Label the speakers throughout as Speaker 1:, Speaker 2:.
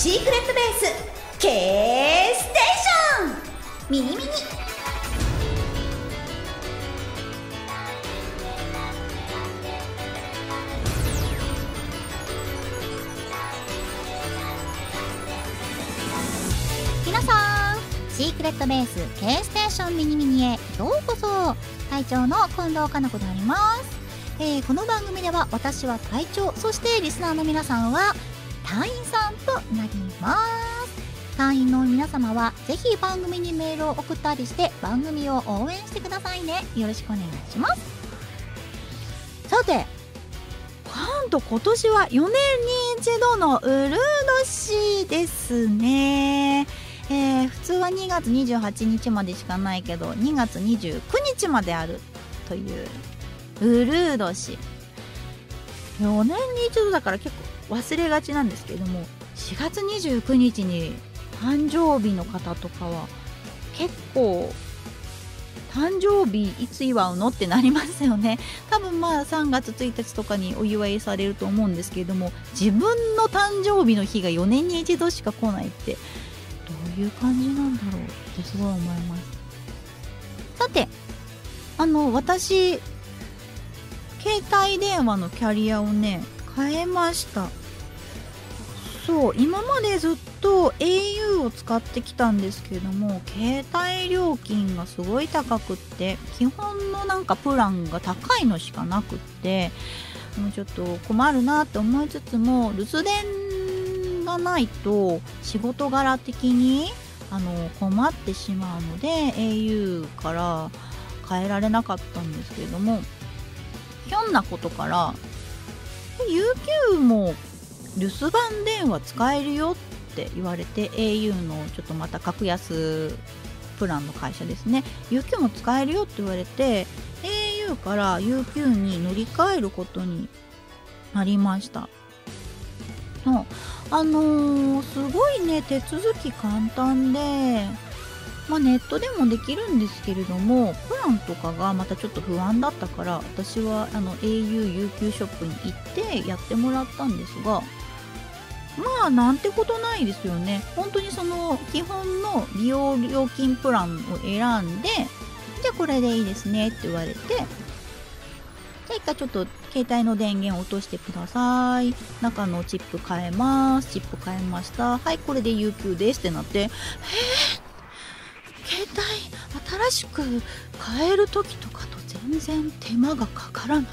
Speaker 1: シークレットベース K ステーション。ミニミニ。
Speaker 2: 皆さんシークレットベース K ステーションミニミニへようこそ。隊長の近藤かな子であります、えーこの番組では私は隊長そしてリスナーの皆さんは隊員さんとなります。隊員の皆様はぜひ番組にメールを送ったりして番組を応援してくださいね。よろしくお願いします。さてなんと今年は4年に一度のウルー年ですね。えー普通は2月28日までしかないけど2月29日まであるというウルー年。4年に一度だから結構忘れがちなんですけれども4月29日に誕生日の方とかは結構誕生日いつ祝うのってなりますよね。多分まあ3月1日とかにお祝いされると思うんですけれども自分の誕生日の日が4年に一度しか来ないってどういう感じなんだろうってすごい思います。さてあの私携帯電話のキャリアをね変えました。そう今までずっと au を使ってきたんですけれども携帯料金がすごい高くって基本のなんかプランが高いのしかなくってもうちょっと困るなって思いつつも留守電がないと仕事柄的にあの困ってしまうので au から変えられなかったんですけれどもひょんなことから UQ も留守番電話使えるよって言われて au のちょっとまた格安プランの会社ですね。UQ も使えるよって言われて au から UQ に乗り換えることになりました。のあのーすごいね手続き簡単でまあ、ネットでもできるんですけれどもプランとかがまたちょっと不安だったから私はあの au、UQ ショップに行ってやってもらったんですがまあなんてことないですよね。本当にその基本の利用料金プランを選んでじゃあこれでいいですねって言われてじゃあ一回ちょっと携帯の電源落としてください。中のチップ変えます。チップ変えました。はいこれで UQ ですってなって。えー携帯新しく変える時とかと全然手間がかからない。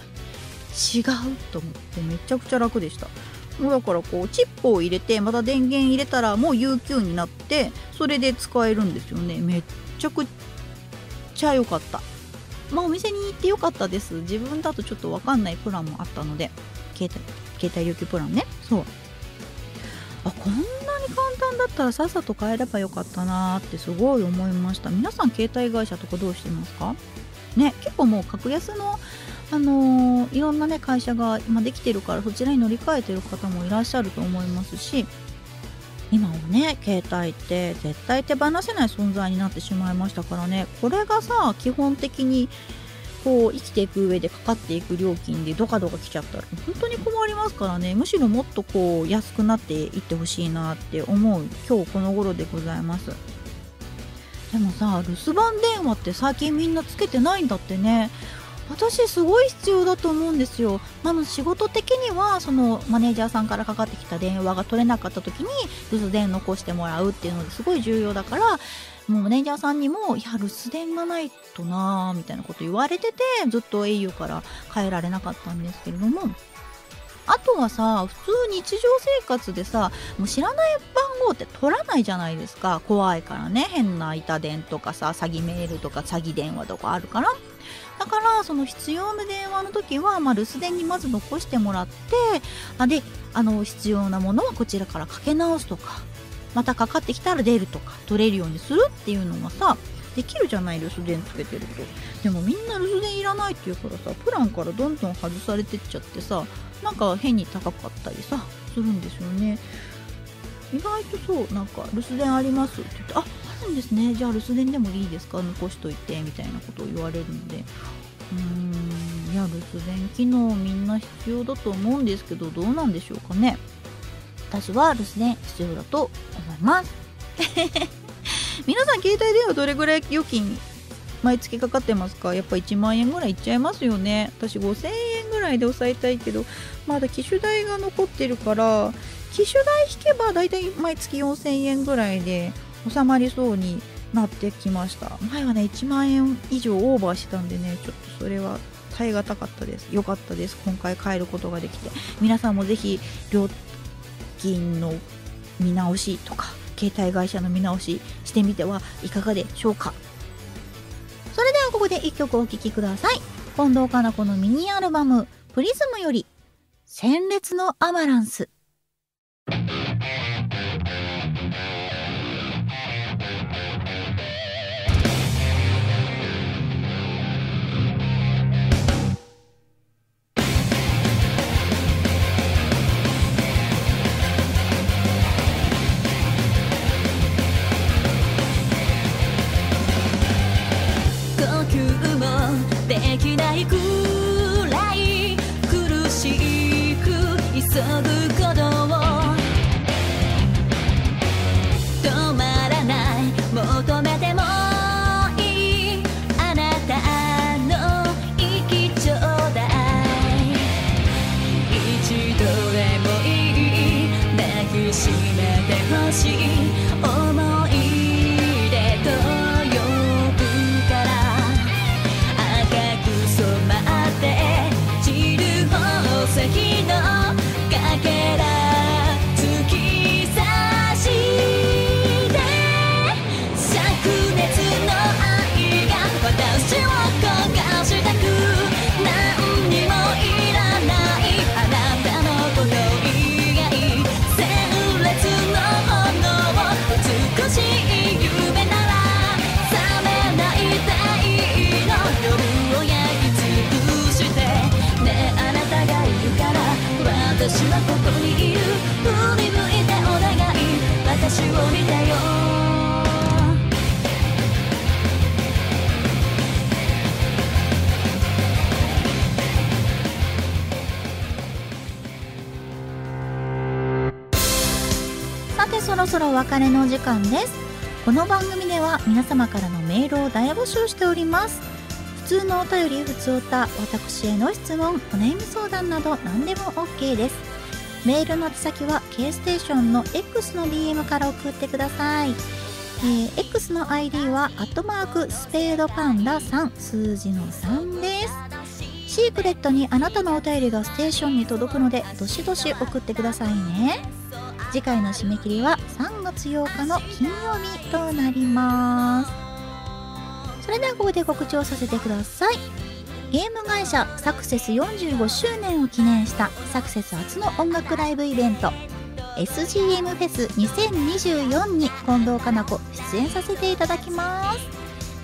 Speaker 2: 違うと思ってめちゃくちゃ楽でした。だからこうチップを入れてまた電源入れたらもう UQ になってそれで使えるんですよね。めっちゃくちゃ良かった。まあお店に行って良かったです。自分だとちょっと分かんないプランもあったので携帯携帯料金プランね。そう。あこんなに簡単だったらさっさと変えればよかったなーってすごい思いました。皆さん携帯会社とかどうしてますか？ね結構もう格安のあのーいろんなね会社が今できてるからそちらに乗り換えてる方もいらっしゃると思いますし今はね携帯って絶対手放せない存在になってしまいましたからね。これがさ基本的にこう生きていく上でかかっていく料金でドカドカ来ちゃったら本当に困りますからね。むしろもっとこう安くなっていってほしいなって思う今日この頃でございます。でもさ留守番電話って最近みんなつけてないんだってね私すごい必要だと思うんですよ。まあの仕事的にはそのマネージャーさんからかかってきた電話が取れなかった時に留守電残してもらうっていうのですごい重要だからもうマネージャーさんにも「いや留守電がないとな」みたいなこと言われててずっと au から変えられなかったんですけれどもあとはさ普通日常生活でさもう知らない番号って取らないじゃないですか。怖いからね。変な板電とかさ詐欺メールとか詐欺電話とかあるから。だからその必要な電話の時は、まあ、留守電にまず残してもらってあであの必要なものはこちらからかけ直すとかまたかかってきたら出るとか取れるようにするっていうのがさできるじゃない留守電つけてると。でもみんな留守電いらないっていうからさプランからどんどん外されてっちゃってさなんか変に高かったりさするんですよね。意外とそうなんか留守電ありますって言ってああるんですね。じゃあ留守電でもいいですか？残しといてみたいなことを言われるので。うーんいや留守電機能みんな必要だと思うんですけどどうなんでしょうかね。私は留守電必要だと思います。皆さん携帯電話どれぐらい料金毎月かかってますか？やっぱ1万円ぐらいいっちゃいますよね。私5000円ぐらいで抑えたいけどまだ機種代が残ってるから機種代引けばだいたい毎月4000円ぐらいで収まりそうになってきました。前はね1万円以上オーバーしたんでねちょっとそれは耐え難かったです。良かったです。今回帰ることができて。皆さんもぜひ料金の見直しとか携帯会社の見直ししてみてはいかがでしょうか。それではここで1曲お聴きください。近藤かな子のミニアルバム「プリズム」より「鮮烈のアマランス」
Speaker 1: しい思い
Speaker 2: さてそろそろお別れの時間です。この番組では皆様からのメールを大募集しております。普通のお便り普通歌私への質問お悩み相談など何でも OK です。メールの宛先は K ステーションの X の DM から送ってください、えー X の ID はアットマークスペードパンダ3数字の3です。シークレットにあなたのお便りがステーションに届くのでどしどし送ってくださいね。次回の締め切りは3月8日の金曜日となります。それではここで告知をさせてください。ゲーム会社サクセス45周年を記念したサクセス初の音楽ライブイベント SGM フェス2024に近藤かな子出演させていただきます、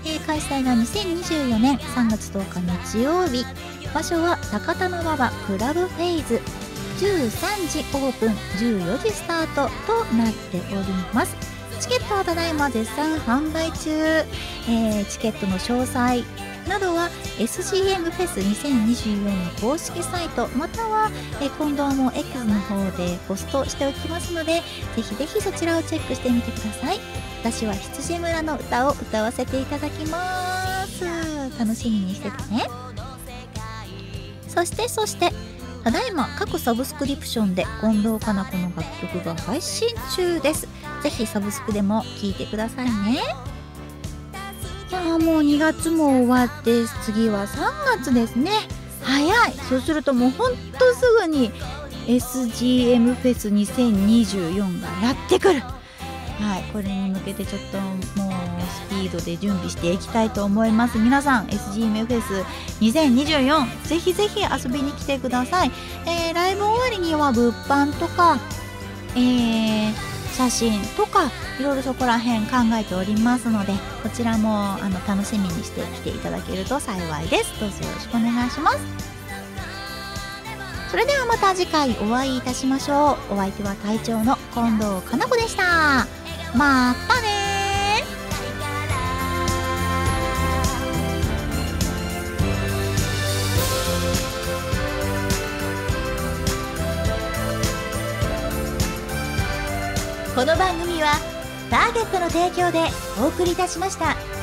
Speaker 2: えー開催が2024年3月10日日曜日。場所は高田馬場クラブフェイズ13時オープン14時スタートとなっております。チケットはただいま絶賛販売中、えーチケットの詳細などは SGM フェス2024の公式サイトまたは、えー近藤も X の方でポストしておきますのでぜひぜひそちらをチェックしてみてください。私は羊村の歌を歌わせていただきます。楽しみにしててね。そしてそしてただいま各サブスクリプションで近藤かな子の楽曲が配信中です。ぜひサブスクでも聴いてくださいね。いやもう2月も終わって次は3月ですね。早い。そうするともうほんとすぐに SGM フェス2024がやってくる。はいこれに向けてちょっともうスピードで準備していきたいと思います。皆さん SGM フェス2024ぜひぜひ遊びに来てください、えーライブ終わりには物販とか、えー写真とかいろいろそこら辺考えておりますのでこちらもあの楽しみにして来ていただけると幸いです。どうぞよろしくお願いします。それではまた次回お会いいたしましょう。お相手は隊長の近藤かな子でした。またねこの番組はターゲットの提供でお送りいたしました。